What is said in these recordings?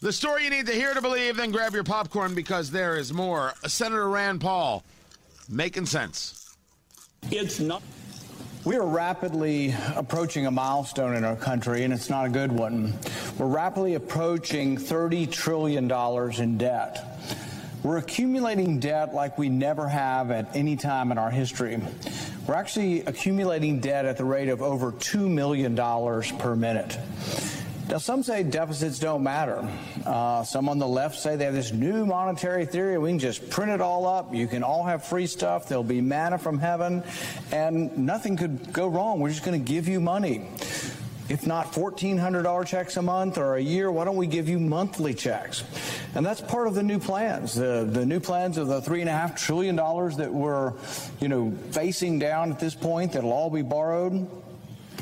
The story you need to hear to believe, then grab your popcorn because there is more. Senator Rand Paul making sense. It's not. We are rapidly approaching a milestone in our country, and it's not a good one. We're rapidly approaching $30 trillion in debt. We're accumulating debt like we never have at any time in our history. We're actually accumulating debt at the rate of over $2 million per minute. Now, some say deficits don't matter. Uh, some on the left say they have this new monetary theory. We can just print it all up. You can all have free stuff. There'll be manna from heaven, and nothing could go wrong. We're just going to give you money. If not $1,400 checks a month or a year, why don't we give you monthly checks? And that's part of the new plans. The, the new plans of the $3.5 trillion that we're, you know, facing down at this point that'll all be borrowed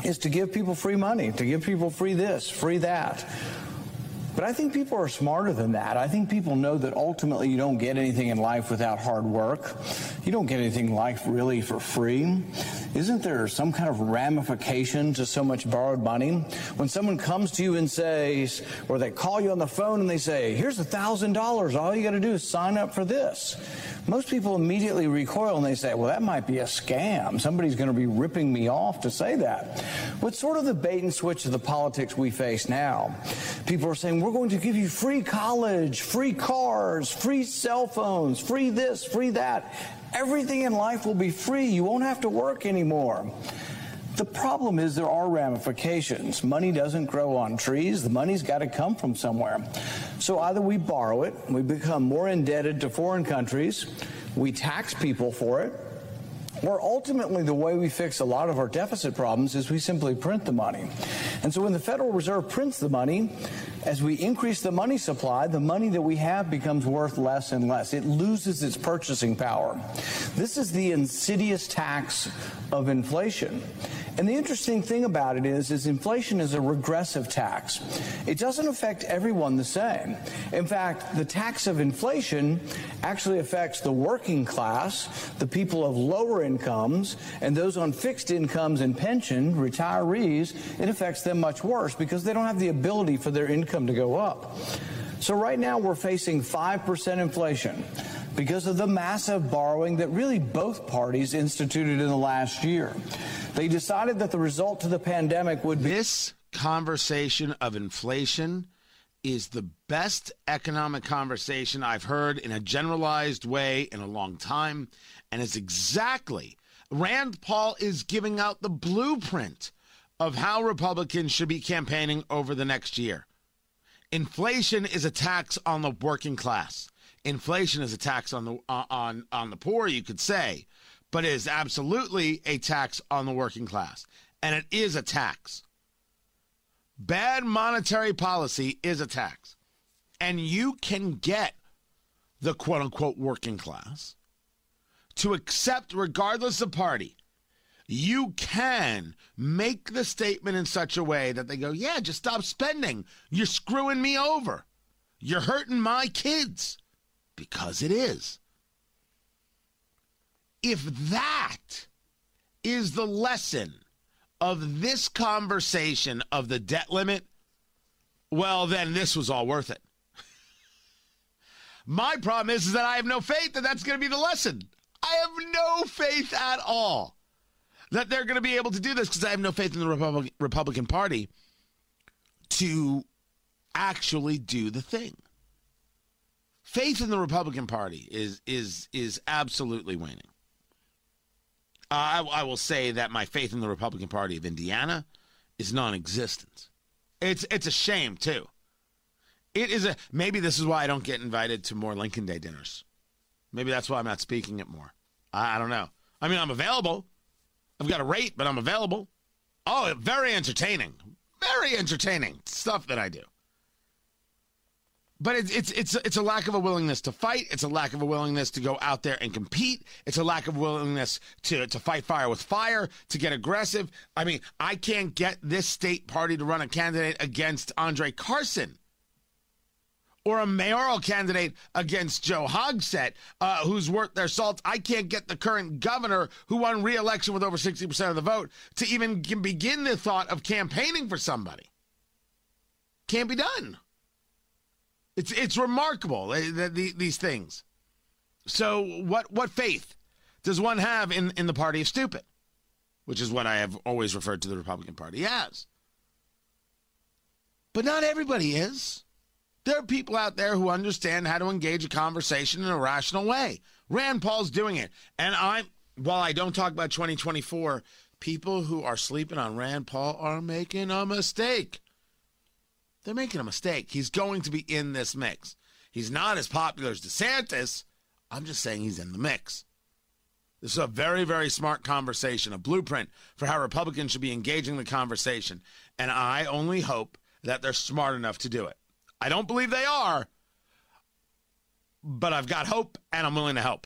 is to give people free money, to give people free this, free that. But I think people are smarter than that. I think people know that ultimately you don't get anything in life without hard work. You don't get anything in life really for free. Isn't there some kind of ramification to so much borrowed money? When someone comes to you and says, or they call you on the phone and they say, here's a thousand dollars, all you got to do is sign up for this. Most people immediately recoil and they say, well, that might be a scam. Somebody's going to be ripping me off to say that. What's sort of the bait and switch of the politics we face now? People are saying, we're going to give you free college, free cars, free cell phones, free this, free that. Everything in life will be free. You won't have to work anymore. The problem is there are ramifications. Money doesn't grow on trees. The money's got to come from somewhere. So either we borrow it, we become more indebted to foreign countries, we tax people for it, or ultimately the way we fix a lot of our deficit problems is we simply print the money. And so when the Federal Reserve prints the money, as we increase the money supply, the money that we have becomes worth less and less. It loses its purchasing power. This is the insidious tax of inflation. And the interesting thing about it is, is inflation is a regressive tax. It doesn't affect everyone the same. In fact, the tax of inflation actually affects the working class, the people of lower incomes, and those on fixed incomes and pension, retirees. It affects them much worse because they don't have the ability for their income to go up. So right now we're facing 5% inflation because of the massive borrowing that really both parties instituted in the last year. They decided that the result to the pandemic would be. This conversation of inflation is the best economic conversation I've heard in a generalized way in a long time. And it's exactly Rand Paul is giving out the blueprint of how Republicans should be campaigning over the next year. Inflation is a tax on the working class. Inflation is a tax on the uh, on on the poor, you could say but it is absolutely a tax on the working class. And it is a tax. Bad monetary policy is a tax. And you can get the quote unquote working class to accept, regardless of party, you can make the statement in such a way that they go, yeah, just stop spending. You're screwing me over. You're hurting my kids. Because it is. If that is the lesson of this conversation of the debt limit, well, then this was all worth it. My problem is, is that I have no faith that that's going to be the lesson. I have no faith at all that they're going to be able to do this because I have no faith in the Republic, Republican Party to actually do the thing. Faith in the Republican Party is is is absolutely waning. Uh, I, I will say that my faith in the Republican Party of Indiana is non-existent. It's it's a shame too. It is a maybe this is why I don't get invited to more Lincoln Day dinners. Maybe that's why I'm not speaking it more. I, I don't know. I mean, I'm available. I've got a rate, but I'm available. Oh, very entertaining. Very entertaining stuff that I do. But it's it's it's it's a lack of a willingness to fight. It's a lack of a willingness to go out there and compete. It's a lack of willingness to to fight fire with fire, to get aggressive. I mean, I can't get this state party to run a candidate against Andre Carson or a mayoral candidate against Joe Hogsett, uh, who's worth their salt. I can't get the current governor, who won re-election with over 60% of the vote, to even begin the thought of campaigning for somebody. Can't be done. It's it's remarkable the, the, these things. So what what faith does one have in, in the party of stupid, which is what I have always referred to the Republican Party as? But not everybody is. There are people out there who understand how to engage a conversation in a rational way. Rand Paul's doing it. And I'm, while I don't talk about 2024, people who are sleeping on Rand Paul are making a mistake. They're making a mistake. He's going to be in this mix. He's not as popular as DeSantis. I'm just saying he's in the mix. This is a very, very smart conversation, a blueprint for how Republicans should be engaging the conversation. And I only hope that they're smart enough to do it. I don't believe they are, but I've got hope and I'm willing to help.